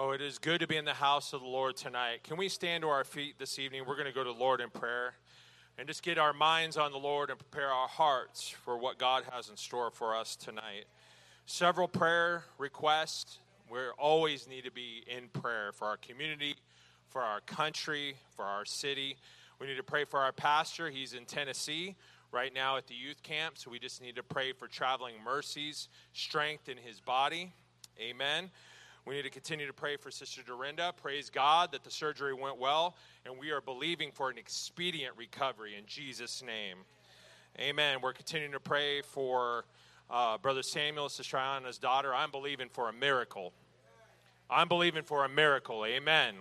Oh, it is good to be in the house of the Lord tonight. Can we stand to our feet this evening? We're going to go to the Lord in prayer and just get our minds on the Lord and prepare our hearts for what God has in store for us tonight. Several prayer requests. We always need to be in prayer for our community, for our country, for our city. We need to pray for our pastor. He's in Tennessee right now at the youth camp, so we just need to pray for traveling mercies, strength in his body. Amen. We need to continue to pray for Sister Dorinda. Praise God that the surgery went well, and we are believing for an expedient recovery in Jesus' name. Amen. We're continuing to pray for uh, Brother Samuel, Sister Ayana's daughter. I'm believing for a miracle. I'm believing for a miracle. Amen.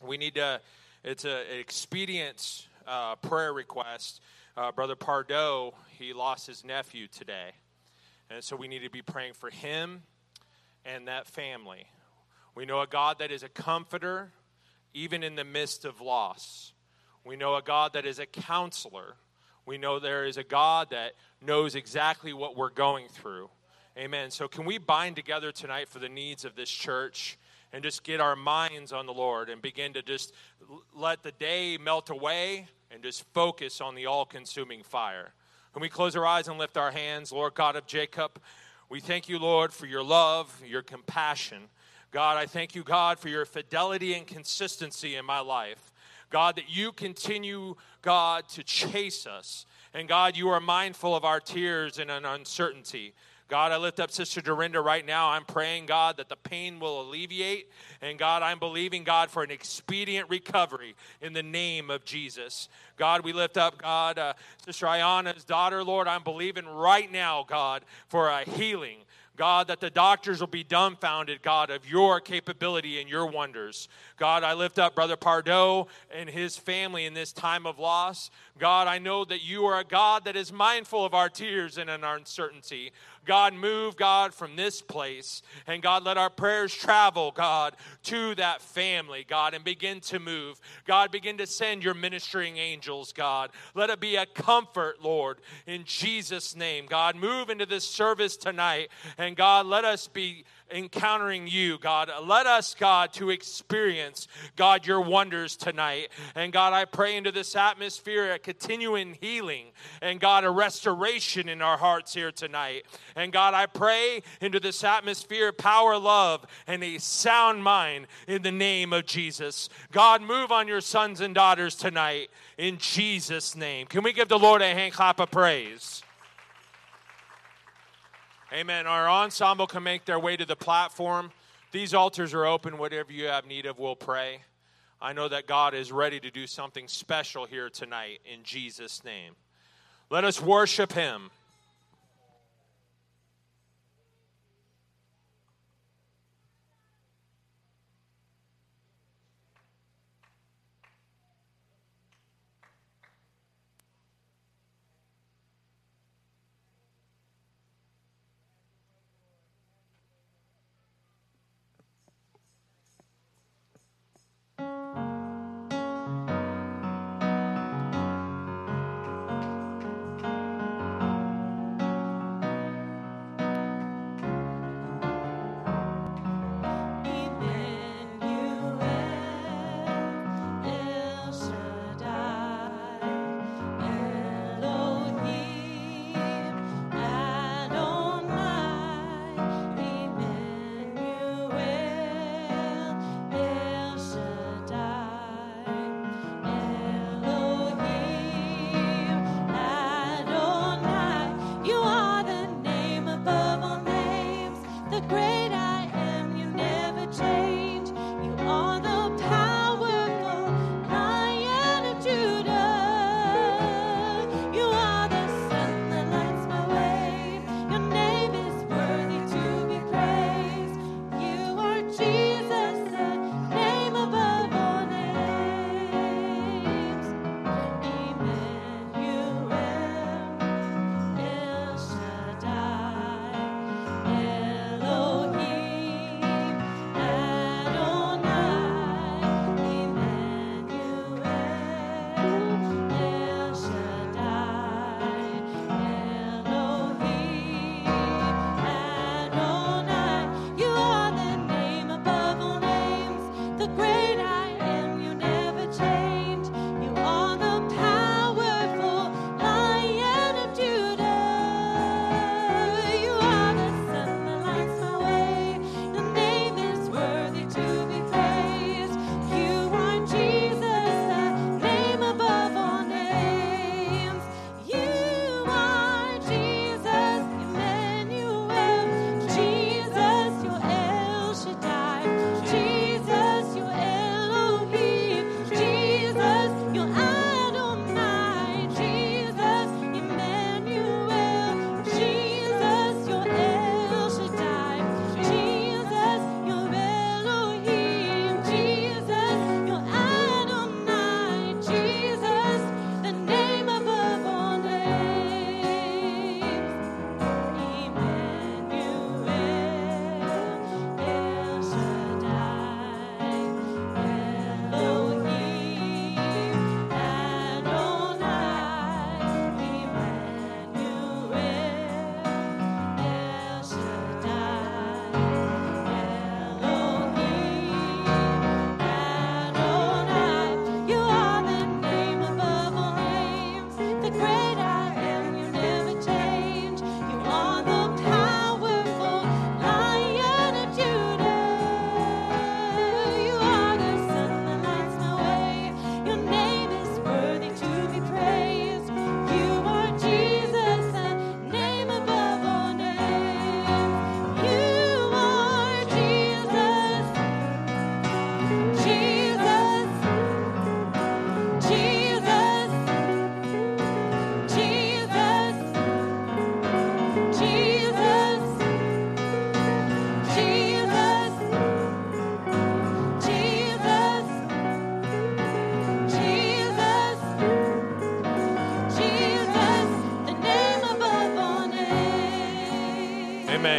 We need to, it's an expedient uh, prayer request. Uh, Brother Pardo, he lost his nephew today. And so we need to be praying for him and that family. We know a God that is a comforter, even in the midst of loss. We know a God that is a counselor. We know there is a God that knows exactly what we're going through. Amen. So, can we bind together tonight for the needs of this church and just get our minds on the Lord and begin to just let the day melt away and just focus on the all consuming fire? Can we close our eyes and lift our hands, Lord God of Jacob? We thank you, Lord, for your love, your compassion. God, I thank you, God, for your fidelity and consistency in my life. God, that you continue, God, to chase us. And God, you are mindful of our tears and an uncertainty. God, I lift up Sister Dorinda right now. I'm praying, God, that the pain will alleviate. And God, I'm believing, God, for an expedient recovery in the name of Jesus. God, we lift up, God, uh, Sister Ayana's daughter, Lord. I'm believing right now, God, for a healing. God, that the doctors will be dumbfounded, God, of your capability and your wonders. God, I lift up Brother Pardo and his family in this time of loss. God, I know that you are a God that is mindful of our tears and our uncertainty. God, move, God, from this place. And God, let our prayers travel, God, to that family, God, and begin to move. God, begin to send your ministering angels, God. Let it be a comfort, Lord, in Jesus' name. God, move into this service tonight. And God, let us be encountering you, God. Let us, God, to experience, God, your wonders tonight. And God, I pray into this atmosphere a continuing healing and God, a restoration in our hearts here tonight. And God, I pray into this atmosphere power, love, and a sound mind in the name of Jesus. God, move on your sons and daughters tonight in Jesus' name. Can we give the Lord a hand clap of praise? Amen. Our ensemble can make their way to the platform. These altars are open. Whatever you have need of, we'll pray. I know that God is ready to do something special here tonight in Jesus' name. Let us worship Him.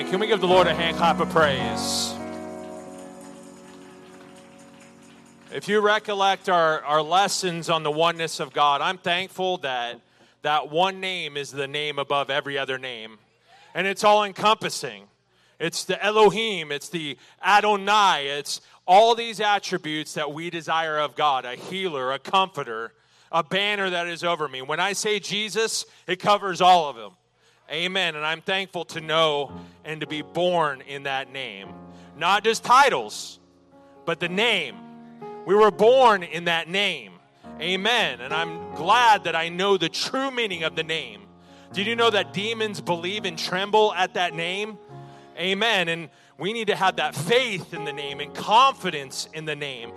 Can we give the Lord a hand clap of praise? If you recollect our, our lessons on the oneness of God, I'm thankful that that one name is the name above every other name. And it's all encompassing. It's the Elohim, it's the Adonai, it's all these attributes that we desire of God a healer, a comforter, a banner that is over me. When I say Jesus, it covers all of them. Amen. And I'm thankful to know and to be born in that name. Not just titles, but the name. We were born in that name. Amen. And I'm glad that I know the true meaning of the name. Did you know that demons believe and tremble at that name? Amen. And we need to have that faith in the name and confidence in the name.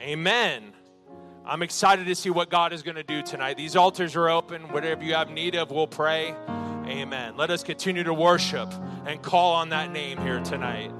Amen. I'm excited to see what God is going to do tonight. These altars are open. Whatever you have need of, we'll pray. Amen. Let us continue to worship and call on that name here tonight.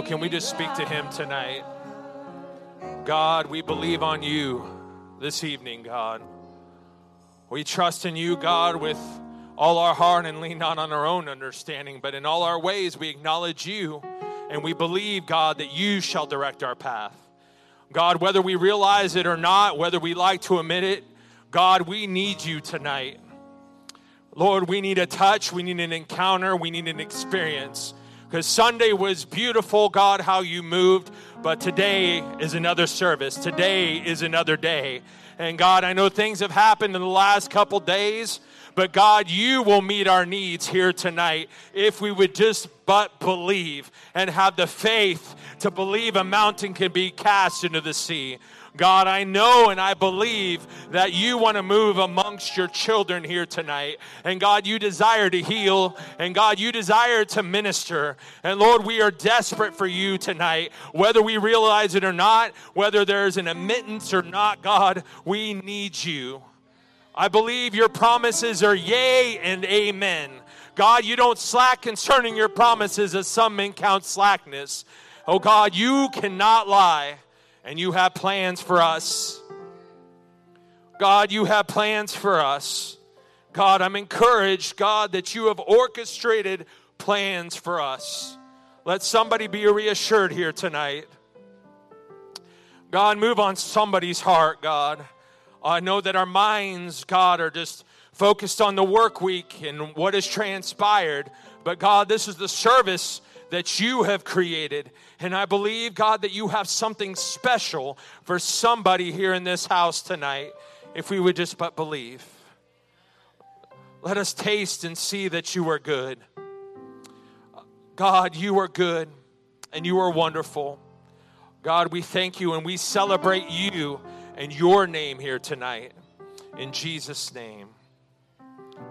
Oh, can we just speak to him tonight? God, we believe on you this evening, God. We trust in you, God, with all our heart and lean not on our own understanding, but in all our ways we acknowledge you and we believe, God, that you shall direct our path. God, whether we realize it or not, whether we like to admit it, God, we need you tonight. Lord, we need a touch, we need an encounter, we need an experience. Because Sunday was beautiful, God, how you moved, but today is another service. Today is another day. And God, I know things have happened in the last couple days, but God, you will meet our needs here tonight if we would just but believe and have the faith to believe a mountain can be cast into the sea. God, I know and I believe that you want to move amongst your children here tonight. And God, you desire to heal. And God, you desire to minister. And Lord, we are desperate for you tonight. Whether we realize it or not, whether there's an admittance or not, God, we need you. I believe your promises are yea and amen. God, you don't slack concerning your promises as some men count slackness. Oh God, you cannot lie, and you have plans for us. God, you have plans for us. God, I'm encouraged, God, that you have orchestrated plans for us. Let somebody be reassured here tonight. God, move on somebody's heart, God. I know that our minds, God, are just focused on the work week and what has transpired. But God, this is the service that you have created. And I believe, God, that you have something special for somebody here in this house tonight if we would just but believe. Let us taste and see that you are good. God, you are good and you are wonderful. God, we thank you and we celebrate you and your name here tonight. In Jesus' name.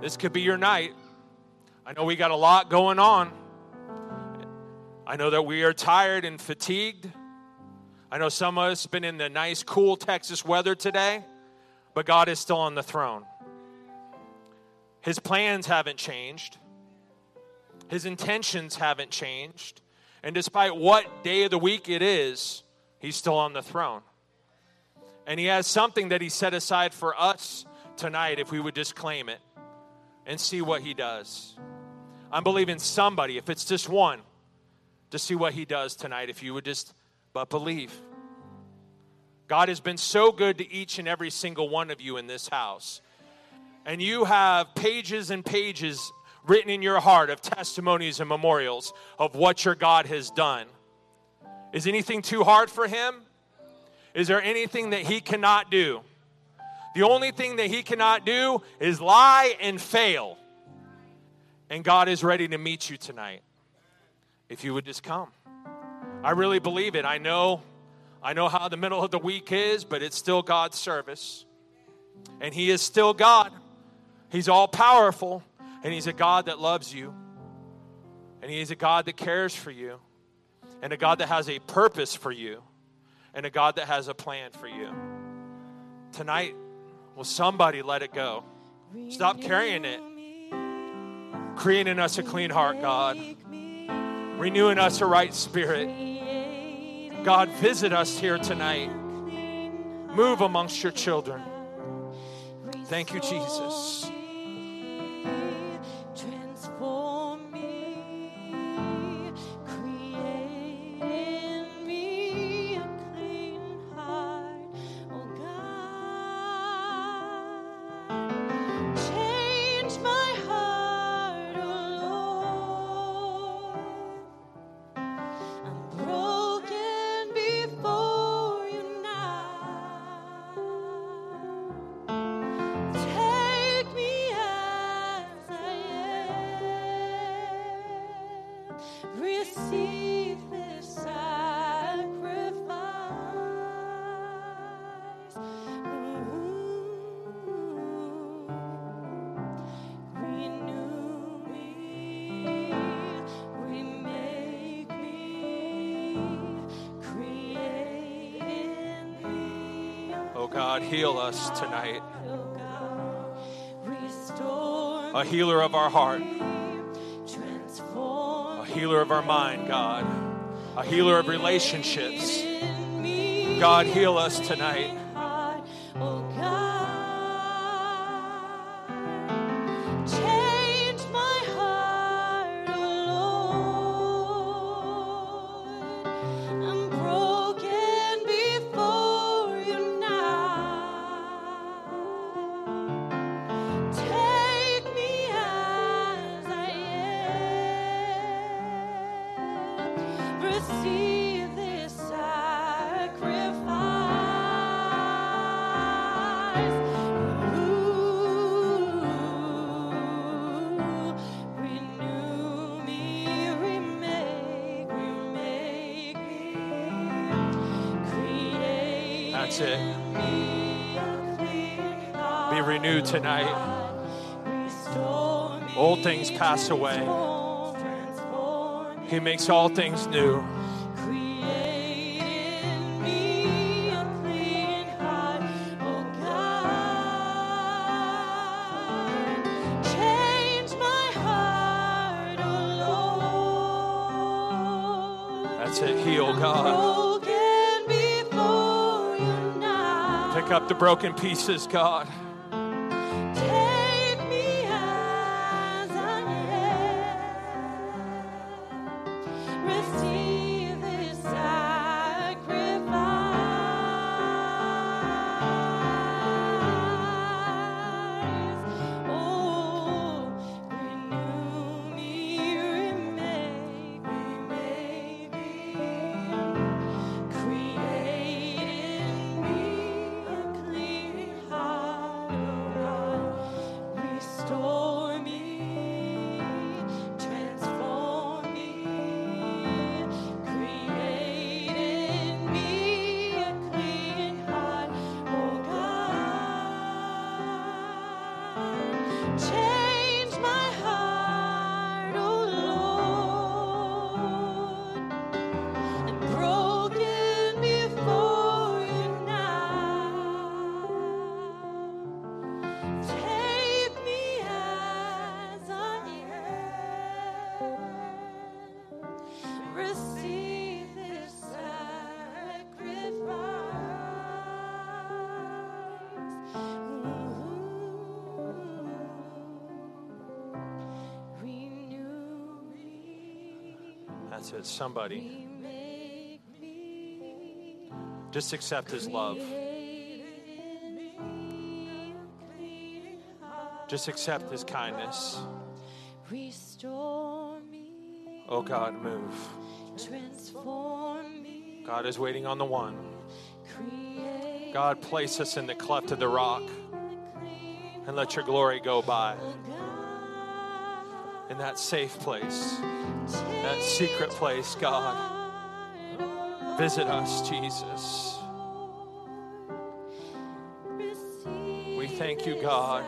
This could be your night. I know we got a lot going on. I know that we are tired and fatigued. I know some of us been in the nice, cool Texas weather today, but God is still on the throne. His plans haven't changed. His intentions haven't changed. And despite what day of the week it is, he's still on the throne. And he has something that he set aside for us tonight if we would just claim it and see what he does. I'm believing somebody, if it's just one, to see what he does tonight if you would just but believe. God has been so good to each and every single one of you in this house. And you have pages and pages written in your heart of testimonies and memorials of what your God has done. Is anything too hard for him? Is there anything that he cannot do? The only thing that he cannot do is lie and fail. And God is ready to meet you tonight if you would just come. I really believe it. I know I know how the middle of the week is, but it's still God's service. And he is still God. He's all powerful and he's a God that loves you. And he is a God that cares for you. And a God that has a purpose for you. And a God that has a plan for you. Tonight, will somebody let it go? Stop carrying it. Creating in us a clean heart, God renewing us a right spirit. God, visit us here tonight. Move amongst your children. Thank you, Jesus. Us tonight. A healer of our heart, a healer of our mind, God, a healer of relationships. God, heal us tonight. Pass away. He makes all things new. That's it. Heal, God. Pick up the broken pieces, God. Somebody. Just accept his love. Just accept his kindness. Oh God, move. God is waiting on the one. God, place us in the cleft of the rock and let your glory go by. In that safe place, that secret place, God. Visit us, Jesus. We thank you, God.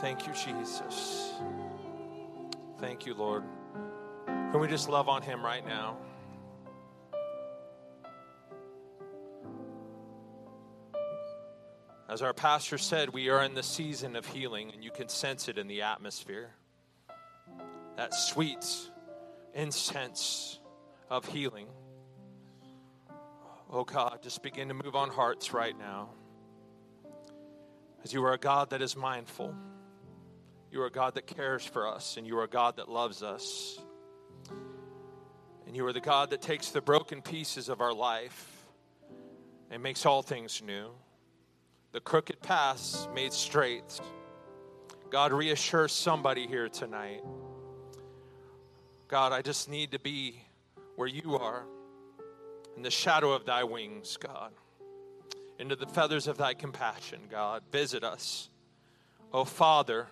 Thank you, Jesus. Thank you, Lord. Can we just love on him right now? As our pastor said, we are in the season of healing, and you can sense it in the atmosphere. That sweet incense of healing. Oh God, just begin to move on hearts right now. As you are a God that is mindful, you are a God that cares for us, and you are a God that loves us. And you are the God that takes the broken pieces of our life and makes all things new the crooked paths made straight. God, reassure somebody here tonight. God, I just need to be where you are, in the shadow of thy wings, God, into the feathers of thy compassion, God. Visit us. Oh, Father,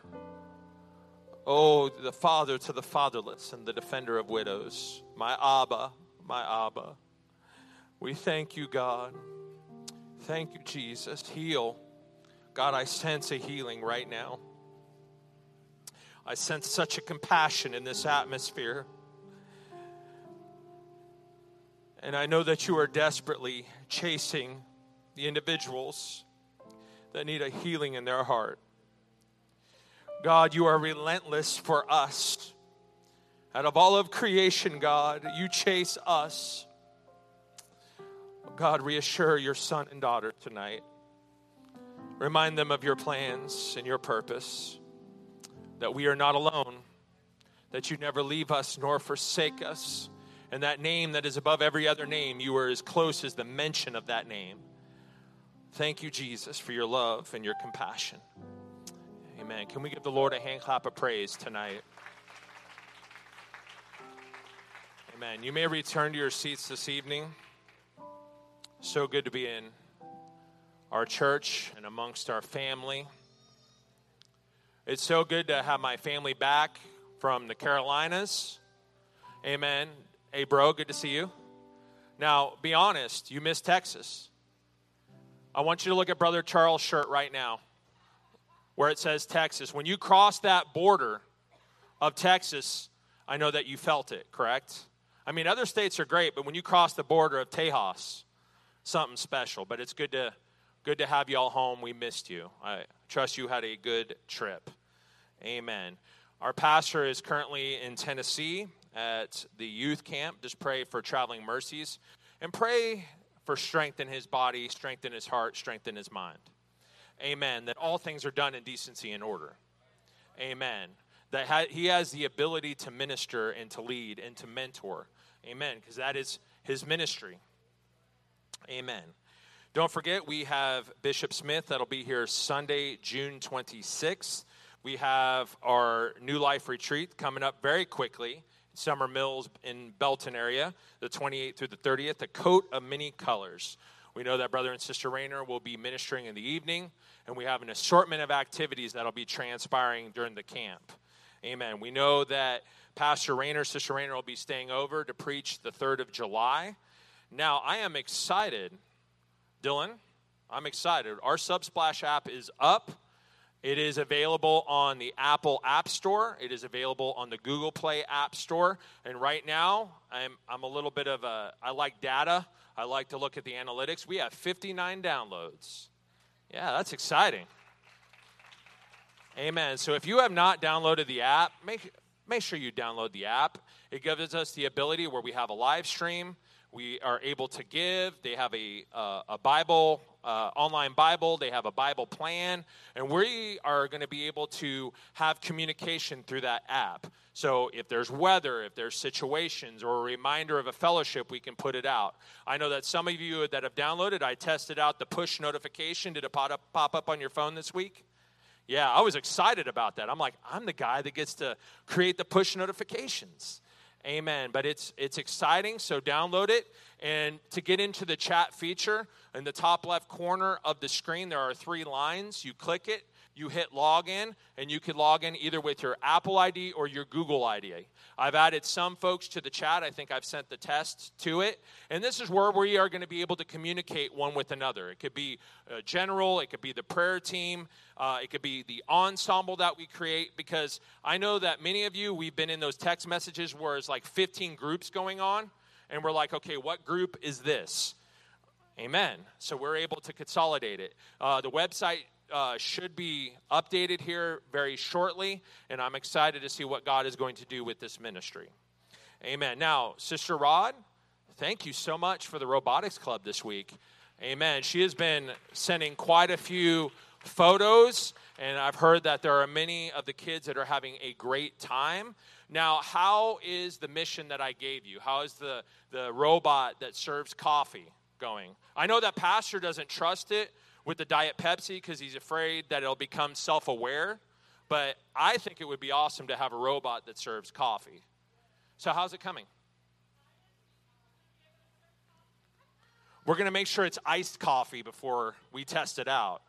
oh, the Father to the fatherless and the defender of widows, my Abba, my Abba. We thank you, God. Thank you, Jesus. Heal. God, I sense a healing right now. I sense such a compassion in this atmosphere. And I know that you are desperately chasing the individuals that need a healing in their heart. God, you are relentless for us. Out of all of creation, God, you chase us. God, reassure your son and daughter tonight. Remind them of your plans and your purpose, that we are not alone, that you never leave us nor forsake us. And that name that is above every other name, you are as close as the mention of that name. Thank you, Jesus, for your love and your compassion. Amen. Can we give the Lord a hand clap of praise tonight? Amen. You may return to your seats this evening. So good to be in our church and amongst our family. It's so good to have my family back from the Carolinas. Amen. Hey, bro, good to see you. Now, be honest, you miss Texas. I want you to look at Brother Charles' shirt right now where it says Texas. When you cross that border of Texas, I know that you felt it, correct? I mean, other states are great, but when you cross the border of Tejas, something special. But it's good to good to have you all home. We missed you. I trust you had a good trip. Amen. Our pastor is currently in Tennessee at the youth camp. Just pray for traveling mercies and pray for strength in his body, strength in his heart, strength in his mind. Amen. That all things are done in decency and order. Amen. That he has the ability to minister and to lead and to mentor. Amen. Because that is his ministry. Amen. Don't forget, we have Bishop Smith that'll be here Sunday, June 26th. We have our New Life retreat coming up very quickly. Summer Mills in Belton area, the 28th through the 30th, a coat of many colors. We know that Brother and Sister Rayner will be ministering in the evening, and we have an assortment of activities that'll be transpiring during the camp. Amen. We know that Pastor Rayner, Sister Rayner will be staying over to preach the 3rd of July. Now, I am excited, Dylan. I'm excited. Our Subsplash app is up. It is available on the Apple App Store. It is available on the Google Play App Store. And right now, I'm, I'm a little bit of a, I like data. I like to look at the analytics. We have 59 downloads. Yeah, that's exciting. Amen. So if you have not downloaded the app, make, make sure you download the app. It gives us the ability where we have a live stream. We are able to give. They have a, uh, a Bible, uh, online Bible. They have a Bible plan. And we are going to be able to have communication through that app. So if there's weather, if there's situations, or a reminder of a fellowship, we can put it out. I know that some of you that have downloaded, I tested out the push notification. Did it pop up, pop up on your phone this week? Yeah, I was excited about that. I'm like, I'm the guy that gets to create the push notifications. Amen. But it's it's exciting, so download it. And to get into the chat feature, in the top left corner of the screen, there are three lines. You click it, you hit login, and you can log in either with your Apple ID or your Google ID. I've added some folks to the chat. I think I've sent the test to it. And this is where we are going to be able to communicate one with another. It could be a general, it could be the prayer team, uh, it could be the ensemble that we create, because I know that many of you, we've been in those text messages where it's like 15 groups going on, and we're like, okay, what group is this? Amen. So we're able to consolidate it. Uh, the website uh, should be updated here very shortly, and I'm excited to see what God is going to do with this ministry. Amen. Now, Sister Rod, thank you so much for the robotics club this week. Amen. She has been sending quite a few photos, and I've heard that there are many of the kids that are having a great time. Now, how is the mission that I gave you? How is the, the robot that serves coffee going? I know that Pastor doesn't trust it, with the Diet Pepsi because he's afraid that it'll become self aware. But I think it would be awesome to have a robot that serves coffee. So, how's it coming? We're going to make sure it's iced coffee before we test it out.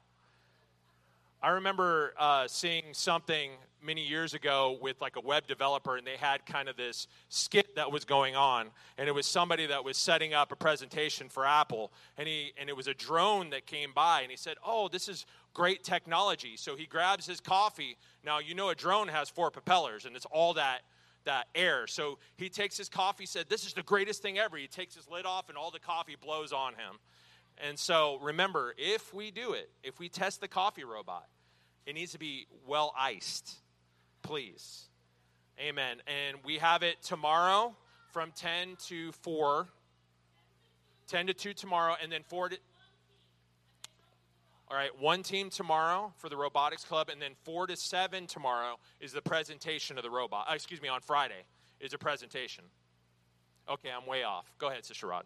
I remember uh, seeing something many years ago with like a web developer, and they had kind of this skit that was going on, and it was somebody that was setting up a presentation for Apple, and he and it was a drone that came by, and he said, "Oh, this is great technology." So he grabs his coffee. Now you know a drone has four propellers, and it's all that that air. So he takes his coffee, said, This is the greatest thing ever. He takes his lid off, and all the coffee blows on him. And so remember, if we do it, if we test the coffee robot, it needs to be well iced, please. Amen. And we have it tomorrow from 10 to 4. 10 to 2 tomorrow, and then 4 to. All right, one team tomorrow for the robotics club, and then 4 to 7 tomorrow is the presentation of the robot. Uh, excuse me, on Friday is a presentation. Okay, I'm way off. Go ahead, Sister Rod.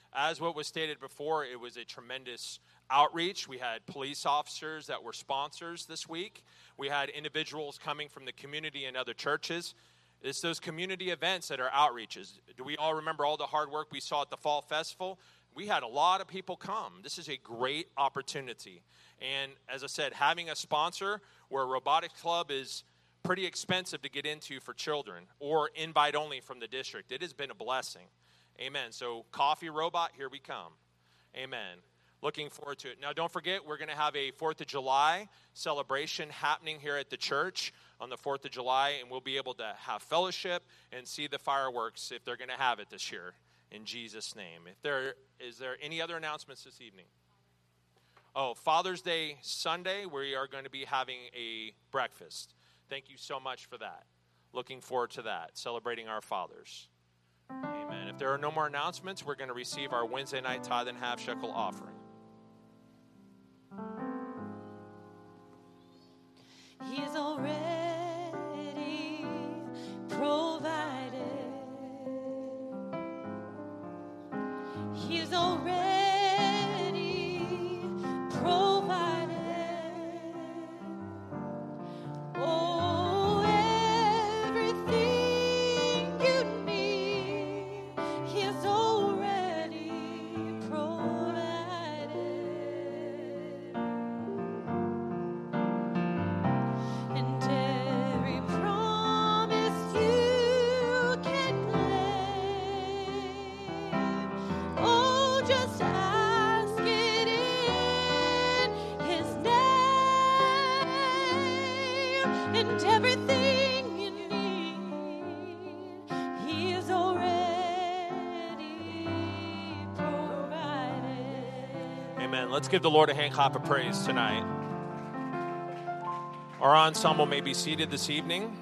As what was stated before, it was a tremendous outreach. We had police officers that were sponsors this week. We had individuals coming from the community and other churches. It's those community events that are outreaches. Do we all remember all the hard work we saw at the Fall Festival? We had a lot of people come. This is a great opportunity. And as I said, having a sponsor where a robotics club is pretty expensive to get into for children or invite only from the district, it has been a blessing. Amen. So, coffee robot, here we come. Amen. Looking forward to it. Now, don't forget, we're going to have a 4th of July celebration happening here at the church on the 4th of July, and we'll be able to have fellowship and see the fireworks if they're going to have it this year in Jesus' name. If there is there any other announcements this evening? Oh, Father's Day Sunday, we are going to be having a breakfast. Thank you so much for that. Looking forward to that, celebrating our fathers. Amen. If there are no more announcements, we're going to receive our Wednesday night tithe and half shekel offering. He is already provided. He is already Let's give the Lord a hand clap of praise tonight. Our ensemble may be seated this evening.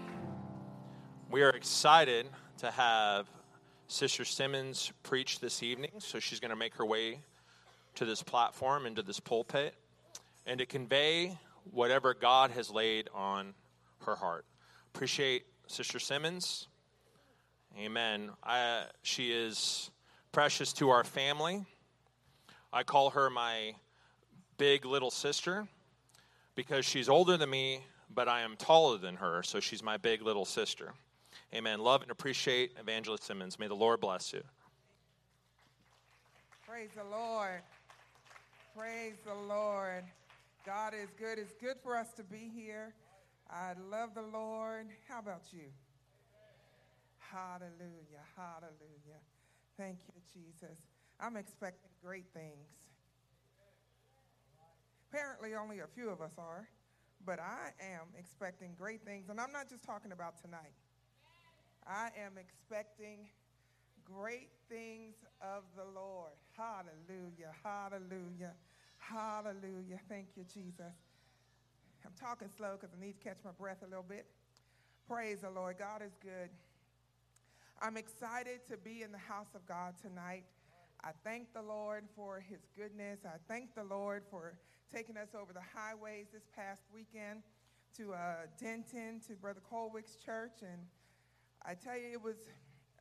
We are excited to have Sister Simmons preach this evening, so she's going to make her way to this platform, into this pulpit, and to convey whatever God has laid on her heart. Appreciate Sister Simmons. Amen. I, she is precious to our family. I call her my big little sister because she's older than me, but I am taller than her, so she's my big little sister. Amen. Love and appreciate Evangelist Simmons. May the Lord bless you. Praise the Lord. Praise the Lord. God is good. It's good for us to be here. I love the Lord. How about you? Hallelujah. Hallelujah. Thank you, Jesus. I'm expecting great things. Apparently, only a few of us are, but I am expecting great things. And I'm not just talking about tonight, I am expecting great things of the Lord. Hallelujah, hallelujah, hallelujah. Thank you, Jesus. I'm talking slow because I need to catch my breath a little bit. Praise the Lord. God is good. I'm excited to be in the house of God tonight. I thank the Lord for his goodness. I thank the Lord for taking us over the highways this past weekend to uh, Denton, to Brother Colwick's church. And I tell you, it was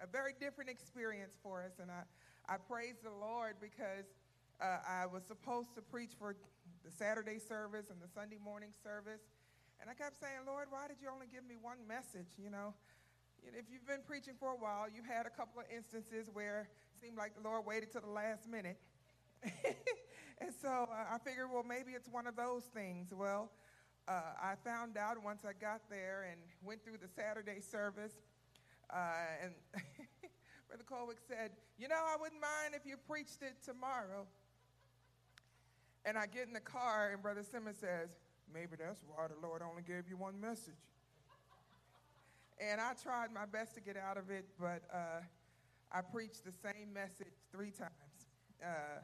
a very different experience for us. And I, I praise the Lord because uh, I was supposed to preach for the Saturday service and the Sunday morning service. And I kept saying, Lord, why did you only give me one message? You know, if you've been preaching for a while, you've had a couple of instances where seemed like the Lord waited to the last minute. and so uh, I figured, well, maybe it's one of those things. Well, uh, I found out once I got there and went through the Saturday service, uh, and Brother Colwick said, You know, I wouldn't mind if you preached it tomorrow. And I get in the car, and Brother Simmons says, Maybe that's why the Lord only gave you one message. And I tried my best to get out of it, but uh, I preached the same message three times uh,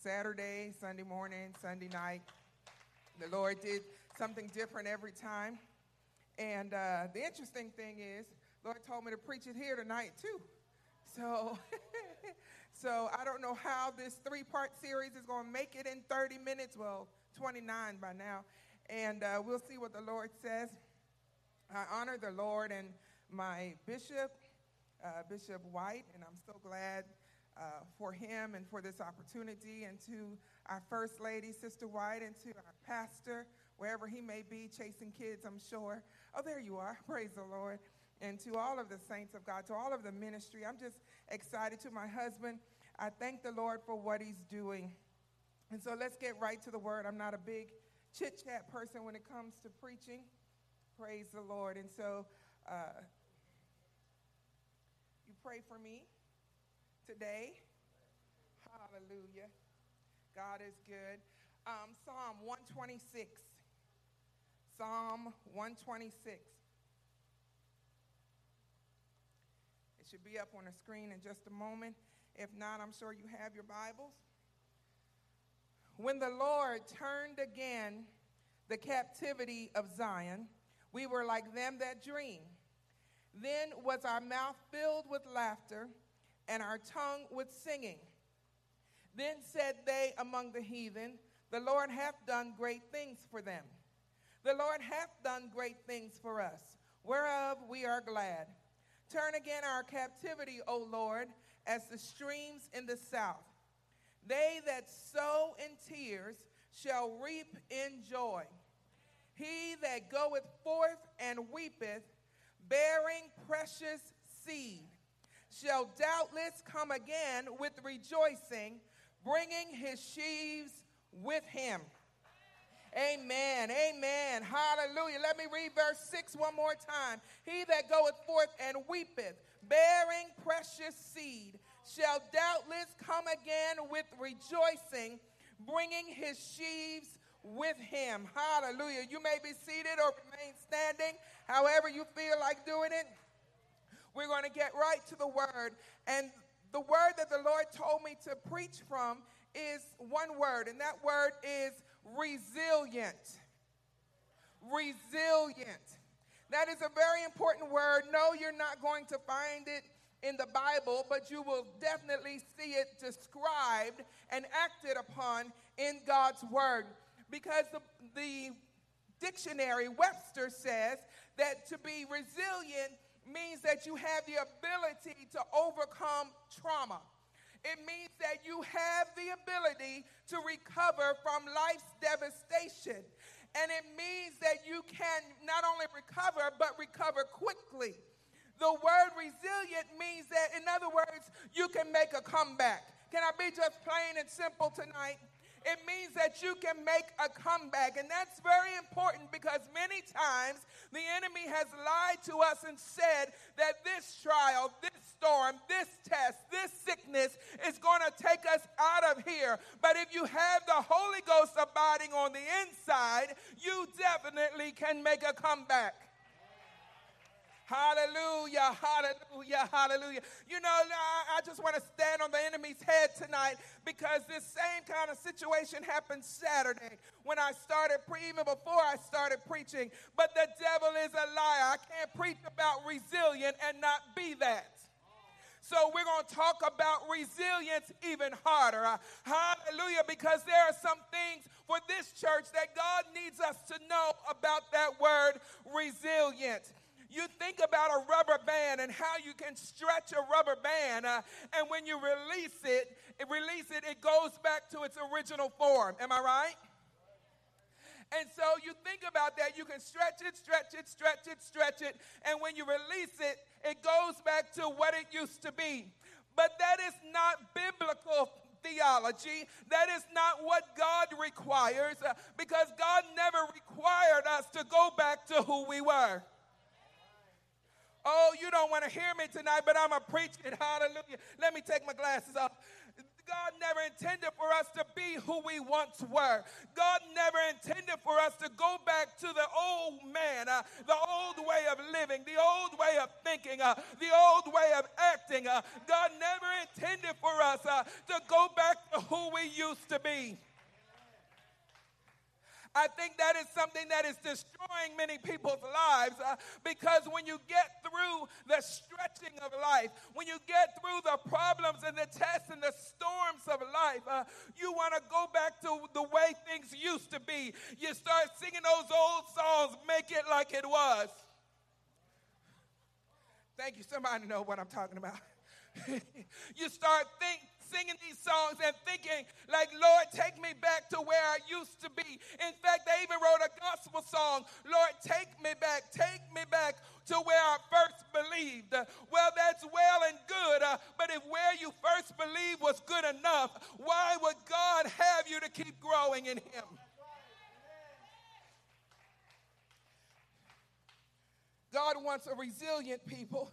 Saturday, Sunday morning, Sunday night. The Lord did something different every time. And uh, the interesting thing is, Lord told me to preach it here tonight too. So, so I don't know how this three-part series is going to make it in 30 minutes. Well, 29 by now, and uh, we'll see what the Lord says. I honor the Lord and my bishop, uh, Bishop White, and I'm so glad uh, for him and for this opportunity, and to our First Lady, Sister White, and to our pastor, wherever he may be, chasing kids, I'm sure. Oh, there you are. Praise the Lord. And to all of the saints of God, to all of the ministry, I'm just excited. To my husband, I thank the Lord for what he's doing. And so let's get right to the word. I'm not a big chit chat person when it comes to preaching. Praise the Lord. And so uh, pray for me today. Hallelujah. God is good. Um, Psalm 126. Psalm 126. It should be up on the screen in just a moment. If not, I'm sure you have your Bibles. When the Lord turned again the captivity of Zion, we were like them that dream. Then was our mouth filled with laughter and our tongue with singing. Then said they among the heathen, The Lord hath done great things for them. The Lord hath done great things for us, whereof we are glad. Turn again our captivity, O Lord, as the streams in the south. They that sow in tears shall reap in joy. He that goeth forth and weepeth, bearing precious seed, shall doubtless come again with rejoicing, bringing his sheaves with him. Amen. Amen. Hallelujah. Let me read verse 6 one more time. He that goeth forth and weepeth, bearing precious seed, shall doubtless come again with rejoicing, bringing his sheaves with him. Hallelujah. You may be seated or remain standing, however you feel like doing it. We're going to get right to the word. And the word that the Lord told me to preach from is one word, and that word is resilient. Resilient. That is a very important word. No, you're not going to find it in the Bible, but you will definitely see it described and acted upon in God's word. Because the, the dictionary, Webster says that to be resilient means that you have the ability to overcome trauma. It means that you have the ability to recover from life's devastation. And it means that you can not only recover, but recover quickly. The word resilient means that, in other words, you can make a comeback. Can I be just plain and simple tonight? It means that you can make a comeback. And that's very important because many times the enemy has lied to us and said that this trial, this storm, this test, this sickness is going to take us out of here. But if you have the Holy Ghost abiding on the inside, you definitely can make a comeback. Hallelujah, hallelujah, hallelujah. You know, I, just want to stand on the enemy's head tonight because this same kind of situation happened Saturday when I started, pre- even before I started preaching. But the devil is a liar. I can't preach about resilient and not be that. So we're going to talk about resilience even harder. Uh, hallelujah. Because there are some things for this church that God needs us to know about that word resilient. You think about a rubber band and how you can stretch a rubber band, uh, and when you release it, it release it, it goes back to its original form. Am I right? And so you think about that, you can stretch it, stretch it, stretch it, stretch it, and when you release it, it goes back to what it used to be. But that is not biblical theology. That is not what God requires uh, because God never required us to go back to who we were. Oh, you don't want to hear me tonight, but I'm a preach it. Hallelujah. Let me take my glasses off. God never intended for us to be who we once were. God never intended for us to go back to the old man, uh, the old way of living, the old way of thinking, uh, the old way of acting. Uh, God never intended for us uh, to go back to who we used to be. I think that is something that is destroying many people's lives uh, because when you get through the stretching of life, when you get through the problems and the tests and the storms of life, uh, you want to go back to the way things used to be. You start singing those old songs, make it like it was. Thank you. Somebody know what I'm talking about. you start think, singing these songs and thinking, like, Lord, take me back to where I used to be. In fact, they even wrote a gospel song, Lord, take me back, take me back to where I first believed. Well, that's well and good, uh, but if where you first believed was good enough, why would God have you to keep growing in Him? God wants a resilient people.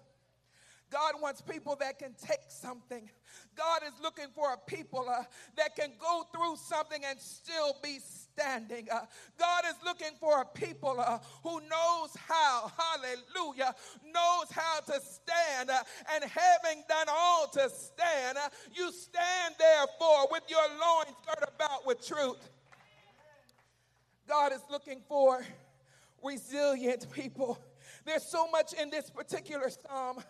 God wants people that can take something. God is looking for a people uh, that can go through something and still be standing. Uh, God is looking for a people uh, who knows how, hallelujah, knows how to stand. Uh, and having done all to stand, uh, you stand therefore with your loins girt about with truth. God is looking for resilient people. There's so much in this particular psalm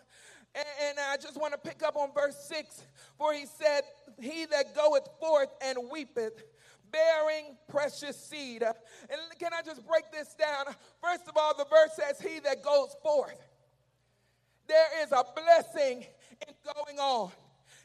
and, and I just want to pick up on verse 6 for he said, He that goeth forth and weepeth, bearing precious seed. And can I just break this down? First of all, the verse says, He that goes forth. There is a blessing in going on.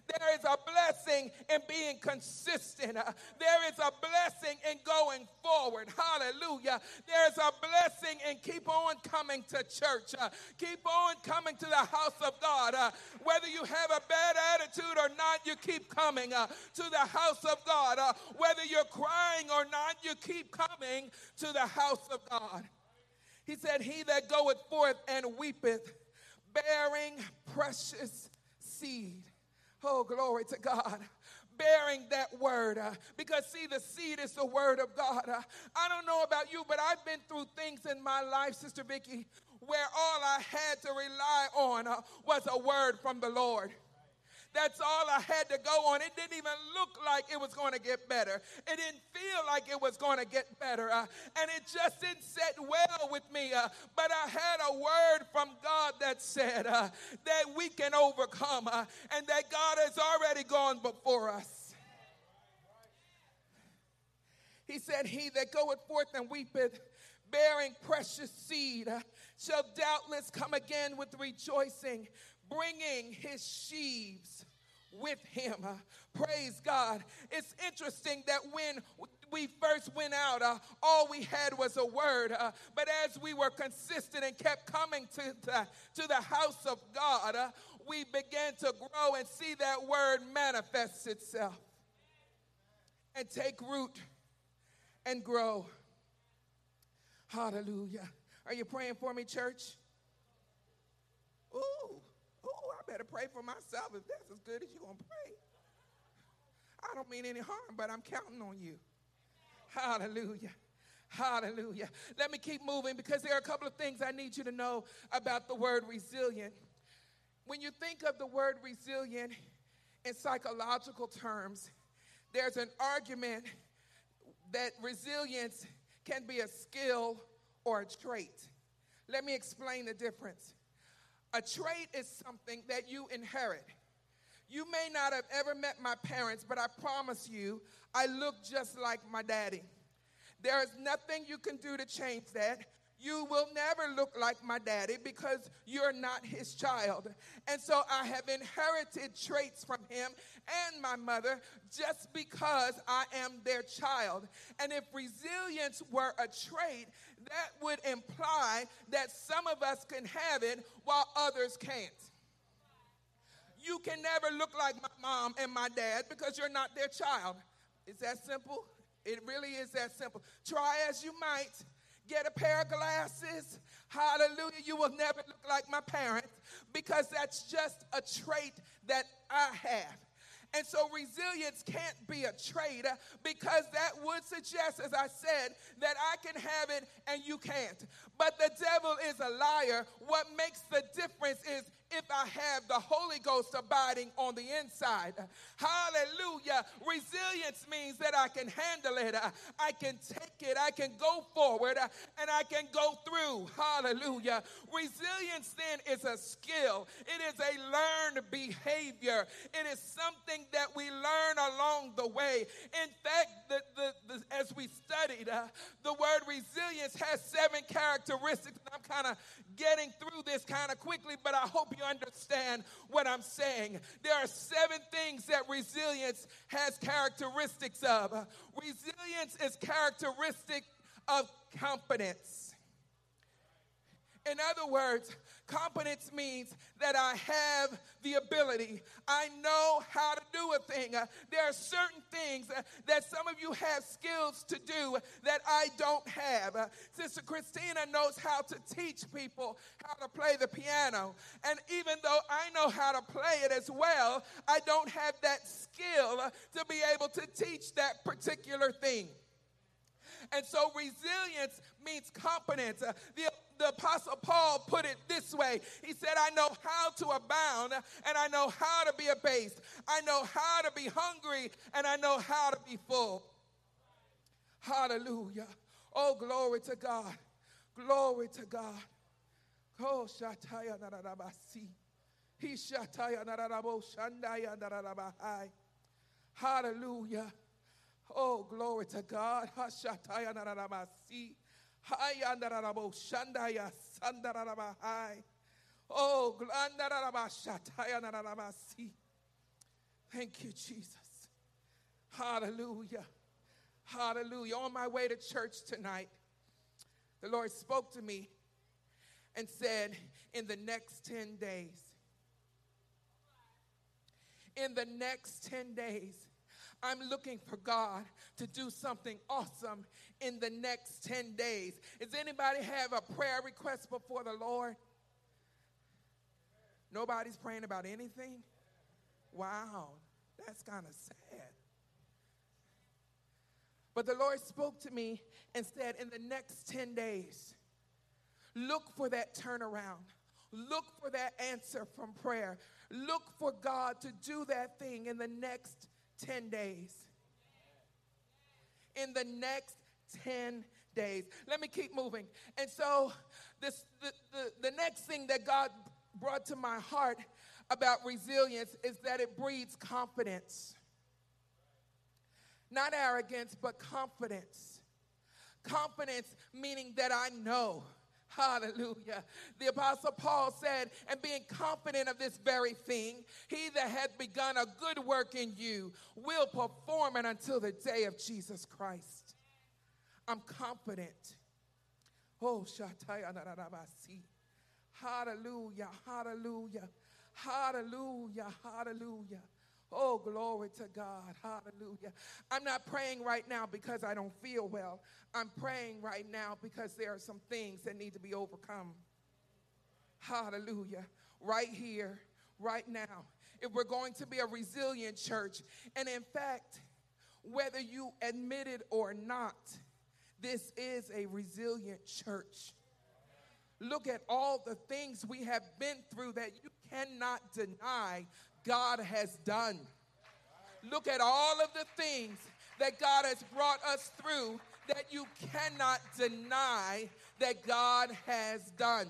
There is a blessing in being consistent. Uh, there is a blessing in going forward. Hallelujah. There is a blessing in keep on coming to church. Uh, keep on coming to the house of God. Uh, whether you have a bad attitude or not, you keep coming to the house of God. Whether you're crying or not, you keep coming to the house of God. He said, He that goeth forth and weepeth, bearing precious seed. Oh, glory to God bearing that word. Uh, because, see, the seed is the word of God. Uh, I don't know about you, but I've been through things in my life, Sister Vicky, where all I had to rely on uh, was a word from the Lord. That's all I had to go on. It didn't even look like it was going to get better. It didn't feel like it was going to get better. Uh, and it just didn't sit well with me. Uh, but I had a word from God that said uh, that we can overcome uh, and that God has already gone before us. He said, He that goeth forth and weepeth, bearing precious seed, uh, shall doubtless come again with rejoicing, bringing his sheaves with him. Uh, praise God. It's interesting that when we first went out, uh, all we had was a word. Uh, but as we were consistent and kept coming to the, to the house of God, uh, we began to grow and see that word manifest itself and take root and grow. Hallelujah. Are you praying for me, church? Ooh. I better pray for myself if that's as good as you're going to pray. I don't mean any harm, but I'm counting on you. Hallelujah. Hallelujah. Let me keep moving because there are a couple of things I need you to know about the word resilient. When you think of the word resilient in psychological terms, there's an argument that resilience can be a skill or a trait. Let me explain the difference. A trait is something that you inherit. You may not have ever met my parents, but I promise you, I look just like my daddy. There is nothing you can do to change that. You will never look like my daddy because you're not his child. And so I have inherited traits from him and my mother just because I am their child. And if resilience were a trait, that would imply that some of us can have it while others can't. You can never look like my mom and my dad because you're not their child. Is that simple? It really is that simple. Try as you might, get a pair of glasses. Hallelujah. You will never look like my parents because that's just a trait that I have. And so resilience can't be a trait because that would suggest, as I said, that I can have it and you can't. But the devil is a liar. What makes the difference I have the Holy Ghost abiding on the inside. Hallelujah. Resilience means that I can handle it, I can take it, I can go forward, and I can go through. Hallelujah. Resilience then is a skill, it is a learned behavior, it is something that we learn along the way. In fact, the, the, the, as we studied, uh, the word resilience has seven characteristics. I'm kind of getting through this kind of quickly, but I hope you understand what I'm saying. There are seven things that resilience has characteristics of. Resilience is characteristic of competence. In other words, competence means that I have the ability. I know how to do a thing. There are certain things that some of you have skills to do that I don't have. Sister Christina knows how to teach people how to play the piano. And even though I know how to play it as well, I don't have that skill to be able to teach that particular thing. And so resilience means competence. The, the Apostle Paul put it this way He said, I know how to abound and I know how to be abased. I know how to be hungry and I know how to be full. Hallelujah. Oh, glory to God. Glory to God. Oh, shataya narabasi. He shataya narabo shandaya narabahai. Hallelujah. Oh, glory to God. Hashataya narabasi. Oh. Thank you, Jesus. Hallelujah. Hallelujah. On my way to church tonight, the Lord spoke to me and said, In the next 10 days, in the next 10 days, I'm looking for God to do something awesome in the next 10 days. Does anybody have a prayer request before the Lord? Nobody's praying about anything? Wow, that's kind of sad. But the Lord spoke to me and said, in the next 10 days, look for that turnaround. Look for that answer from prayer. Look for God to do that thing in the next 10 days. In the next 10 days. Let me keep moving. And so, this, the, the, the next thing that God brought to my heart about resilience is that it breeds confidence. Not arrogance, but confidence. Confidence meaning that I know. Hallelujah. The Apostle Paul said, and being confident of this very thing, he that hath begun a good work in you will perform it until the day of Jesus Christ. I'm confident. Oh, Shataya. Hallelujah, hallelujah, hallelujah, hallelujah. Oh, glory to God. Hallelujah. I'm not praying right now because I don't feel well. I'm praying right now because there are some things that need to be overcome. Hallelujah. Right here, right now. If we're going to be a resilient church, and in fact, whether you admit it or not, this is a resilient church. Look at all the things we have been through that you cannot deny God has done. Look at all of the things that God has brought us through that you cannot deny that God has done.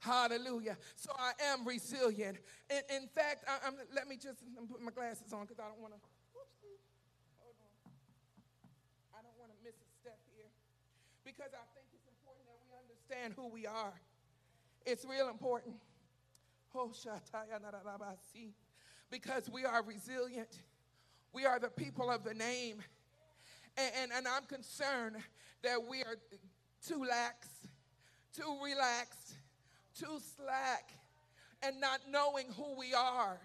Hallelujah. So I am resilient. In, in fact, I, let me just put my glasses on because I don't want to. Hold on. I don't want to miss a step here because I think it's important that we understand who we are. It's real important. Oh. Because we are resilient. We are the people of the name. And, and, and I'm concerned that we are too lax, too relaxed, too slack, and not knowing who we are.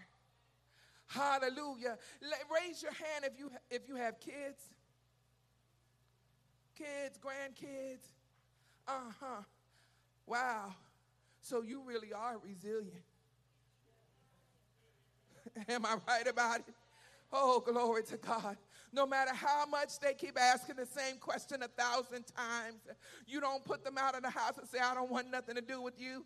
Hallelujah. Let, raise your hand if you, if you have kids. Kids, grandkids. Uh huh. Wow. So you really are resilient. Am I right about it? Oh, glory to God. No matter how much they keep asking the same question a thousand times, you don't put them out of the house and say, I don't want nothing to do with you.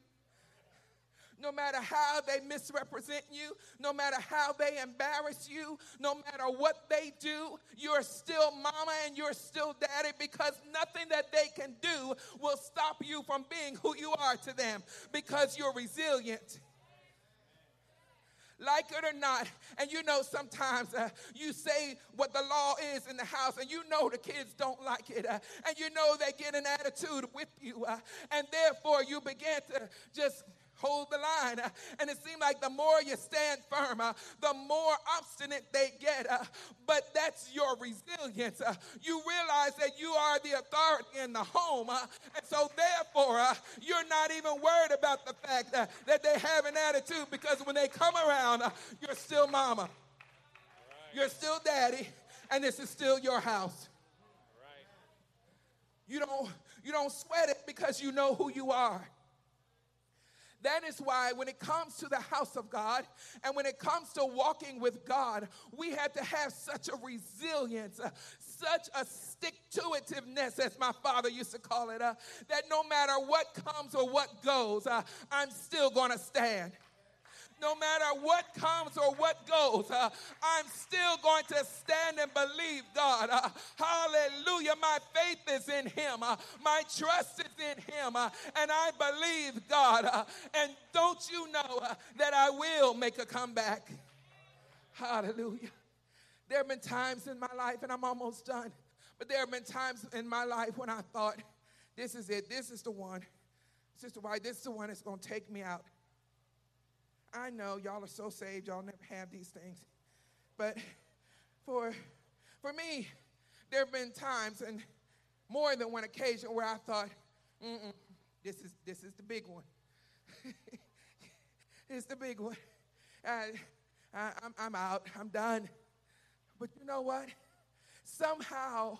No matter how they misrepresent you, no matter how they embarrass you, no matter what they do, you're still mama and you're still daddy because nothing that they can do will stop you from being who you are to them because you're resilient. like it or not. And you know, sometimes uh, you say what the law is in the house, and you know the kids don't like it, uh, and you know they get an attitude with you, uh, and therefore you begin to just hold the line. Uh, and it seemed like the more you stand firm, uh, the more obstinate they get. Uh, but that's your resilience. You realize that you are the authority in the home. and so, therefore, you're not even worried about the fact that they have an attitude because when they come around, you're still mama. You're still daddy, and this is still your house. You don't, you don't sweat it because you know who you are. That is why, when it comes to the house of God and when it comes to walking with God, we have to have such a resilience, uh, such a stick to itiveness, as my father used to call it, uh, that no matter what comes or what goes, uh, I'm still going to stand no matter what comes or what goes, uh, I'm still going to stand and believe God. Uh, hallelujah. My faith is in Him, uh, my trust is in Him, uh, and I believe God. Uh, and don't you know uh, that I will make a comeback? Hallelujah. There have been times in my life, and I'm almost done, but there have been times in my life when I thought, this is it, this is the one. Sister White, this is the one that's going to take me out. I know y'all are so saved, y'all never have these things. But for, for me, there have been times and more than one occasion where I thought, this is, this is the big one. it's the big one. I, I, I'm, I'm out, I'm done. But you know what? Somehow,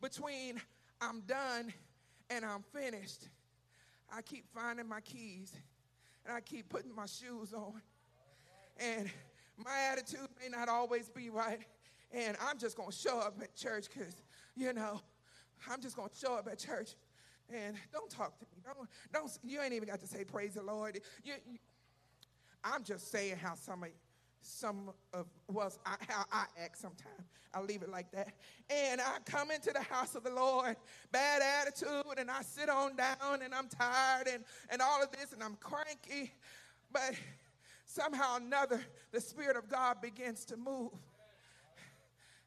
between I'm done and I'm finished, I keep finding my keys and I keep putting my shoes on. And my attitude may not always be right. And I'm just going to show up at church because, you know, I'm just going to show up at church. And don't talk to me. Don't, don't, you ain't even got to say praise the Lord. You, you, I'm just saying how some of, some of well, I, how I act sometimes. I'll leave it like that. And I come into the house of the Lord, bad attitude, and I sit on down and I'm tired and, and all of this and I'm cranky. But somehow or another, the Spirit of God begins to move.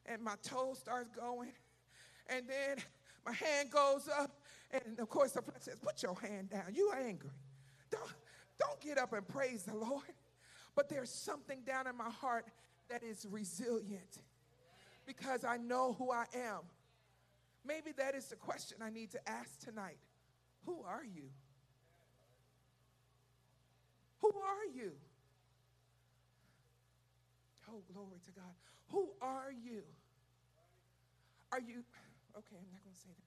And my toe starts going. And then my hand goes up. And of course, the friend says, Put your hand down. You are angry. Don't, don't get up and praise the Lord. But there's something down in my heart that is resilient because I know who I am. Maybe that is the question I need to ask tonight. Who are you? Who are you? Oh, glory to God. Who are you? Are you, okay, I'm not going to say that.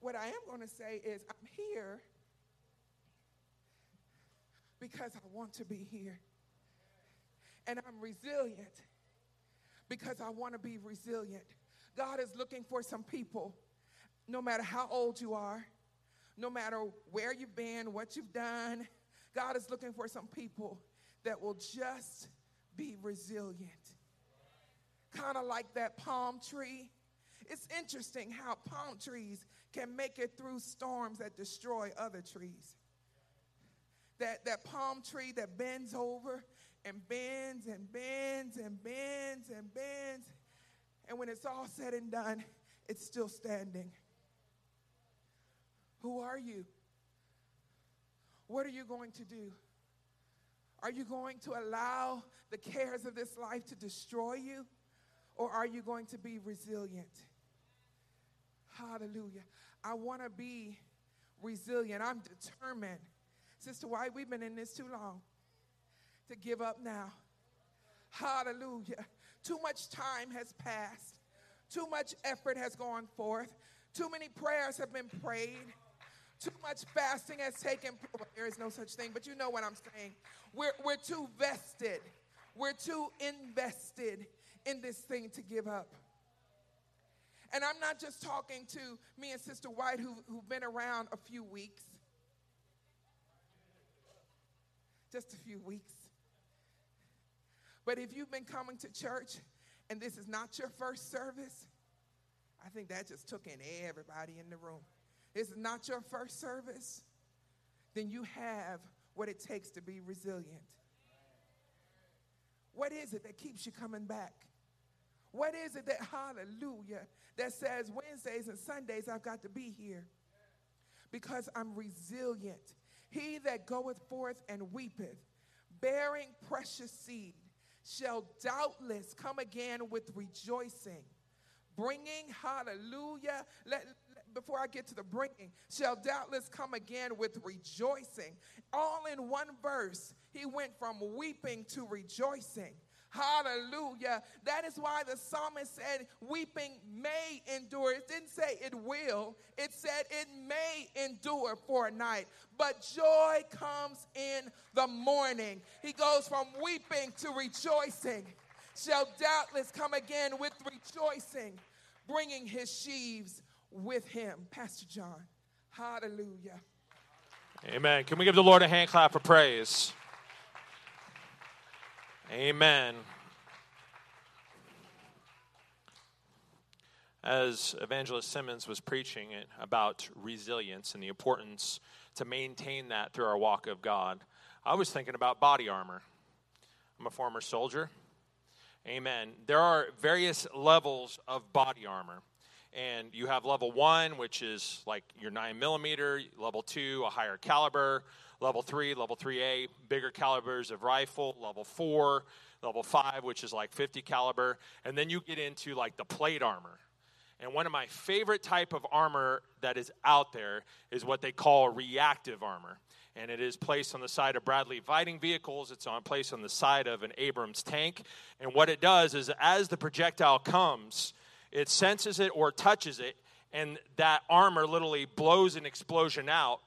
What I am going to say is, I'm here because I want to be here. And I'm resilient because I want to be resilient. God is looking for some people, no matter how old you are, no matter where you've been, what you've done, God is looking for some people that will just be resilient. Kind of like that palm tree. It's interesting how palm trees can make it through storms that destroy other trees. That, that palm tree that bends over and bends and bends and bends and bends. And when it's all said and done, it's still standing. Who are you? What are you going to do? Are you going to allow the cares of this life to destroy you? Or are you going to be resilient? Hallelujah. I want to be resilient. I'm determined. Sister White, we've been in this too long to give up now. Hallelujah. Too much time has passed. Too much effort has gone forth. Too many prayers have been prayed. Too much fasting has taken there is no such thing, but you know what I'm saying. We're, we're too vested. We're too invested in this thing to give up. And I'm not just talking to me and Sister White who, who've been around a few weeks, just a few weeks. But if you've been coming to church and this is not your first service, I think that just took in everybody in the room. This is not your first service, then you have what it takes to be resilient. What is it that keeps you coming back? What is it that, hallelujah, that says Wednesdays and Sundays I've got to be here? Because I'm resilient. He that goeth forth and weepeth, bearing precious seed, shall doubtless come again with rejoicing, bringing, hallelujah, let, let- before I get to the bringing, shall doubtless come again with rejoicing. All in one verse, he went from weeping to rejoicing. Hallelujah. That is why the psalmist said, Weeping may endure. It didn't say it will, it said it may endure for a night. But joy comes in the morning. He goes from weeping to rejoicing. Shall doubtless come again with rejoicing, bringing his sheaves with him. Pastor John. Hallelujah. Amen. Can we give the Lord a hand clap of praise? Amen. As Evangelist Simmons was preaching about resilience and the importance to maintain that through our walk of God, I was thinking about body armor. I'm a former soldier. Amen. There are various levels of body armor. And you have level one, which is like your nine millimeter, level two, a higher caliber, level three, level 3A, bigger calibers of rifle, level four, level five, which is like 50 caliber. And then you get into like the plate armor. And one of my favorite type of armor that is out there is what they call reactive armor. And it is placed on the side of Bradley fighting vehicles. It's on placed on the side of an Abrams tank. And what it does is as the projectile comes, it senses it or touches it, and that armor literally blows an explosion out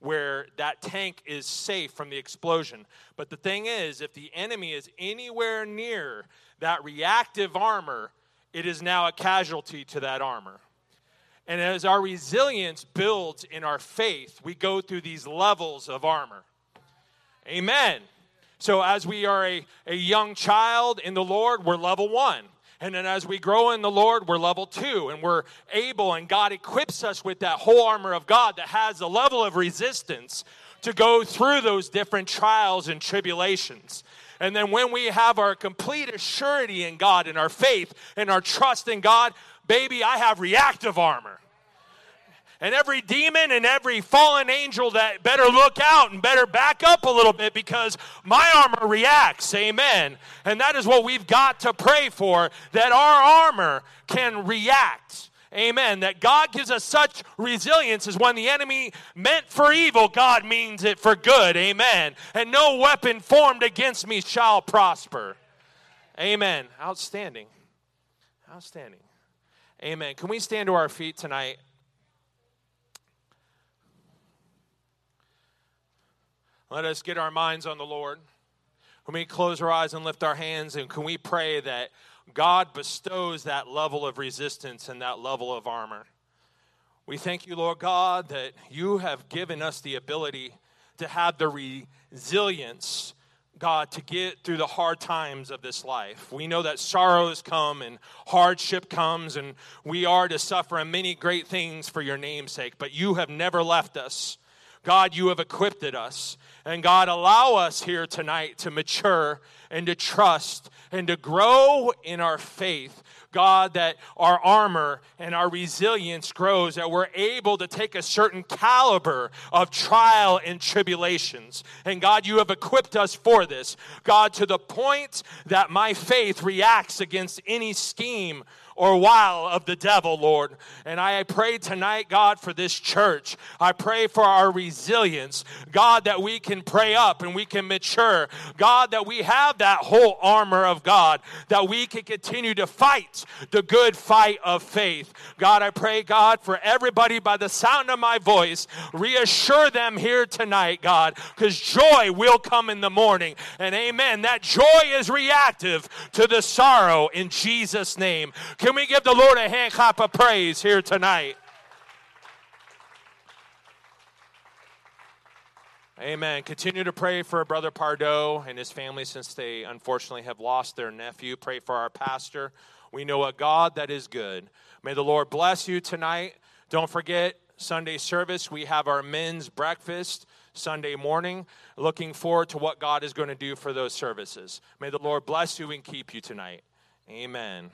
where that tank is safe from the explosion. But the thing is, if the enemy is anywhere near that reactive armor, it is now a casualty to that armor. And as our resilience builds in our faith, we go through these levels of armor. Amen. So, as we are a, a young child in the Lord, we're level one. And then as we grow in the Lord, we're level two. And we're able, and God equips us with that whole armor of God that has a level of resistance to go through those different trials and tribulations. And then when we have our complete assurity in God and our faith and our trust in God, baby, I have reactive armor. And every demon and every fallen angel that better look out and better back up a little bit because my armor reacts. Amen. And that is what we've got to pray for that our armor can react. Amen. That God gives us such resilience is when the enemy meant for evil, God means it for good. Amen. And no weapon formed against me shall prosper. Amen. Outstanding. Outstanding. Amen. Can we stand to our feet tonight? Let us get our minds on the Lord. Can we close our eyes and lift our hands? And can we pray that God bestows that level of resistance and that level of armor? We thank you, Lord God, that you have given us the ability to have the resilience, God, to get through the hard times of this life. We know that sorrows come and hardship comes, and we are to suffer many great things for your name's sake, but you have never left us. God, you have equipped us. And God, allow us here tonight to mature and to trust and to grow in our faith. God, that our armor and our resilience grows, that we're able to take a certain caliber of trial and tribulations. And God, you have equipped us for this. God, to the point that my faith reacts against any scheme or wile of the devil, Lord. And I pray tonight, God, for this church. I pray for our resilience. God, that we can pray up and we can mature. God, that we have that whole armor of God, that we can continue to fight the good fight of faith. God, I pray, God, for everybody by the sound of my voice, reassure them here tonight, God, because joy will come in the morning. And amen. That joy is reactive to the sorrow in Jesus' name. Can we give the Lord a hand clap of praise here tonight? Amen. Continue to pray for Brother Pardo and his family since they unfortunately have lost their nephew. Pray for our pastor. We know a God that is good. May the Lord bless you tonight. Don't forget Sunday service, we have our men's breakfast Sunday morning. Looking forward to what God is going to do for those services. May the Lord bless you and keep you tonight. Amen.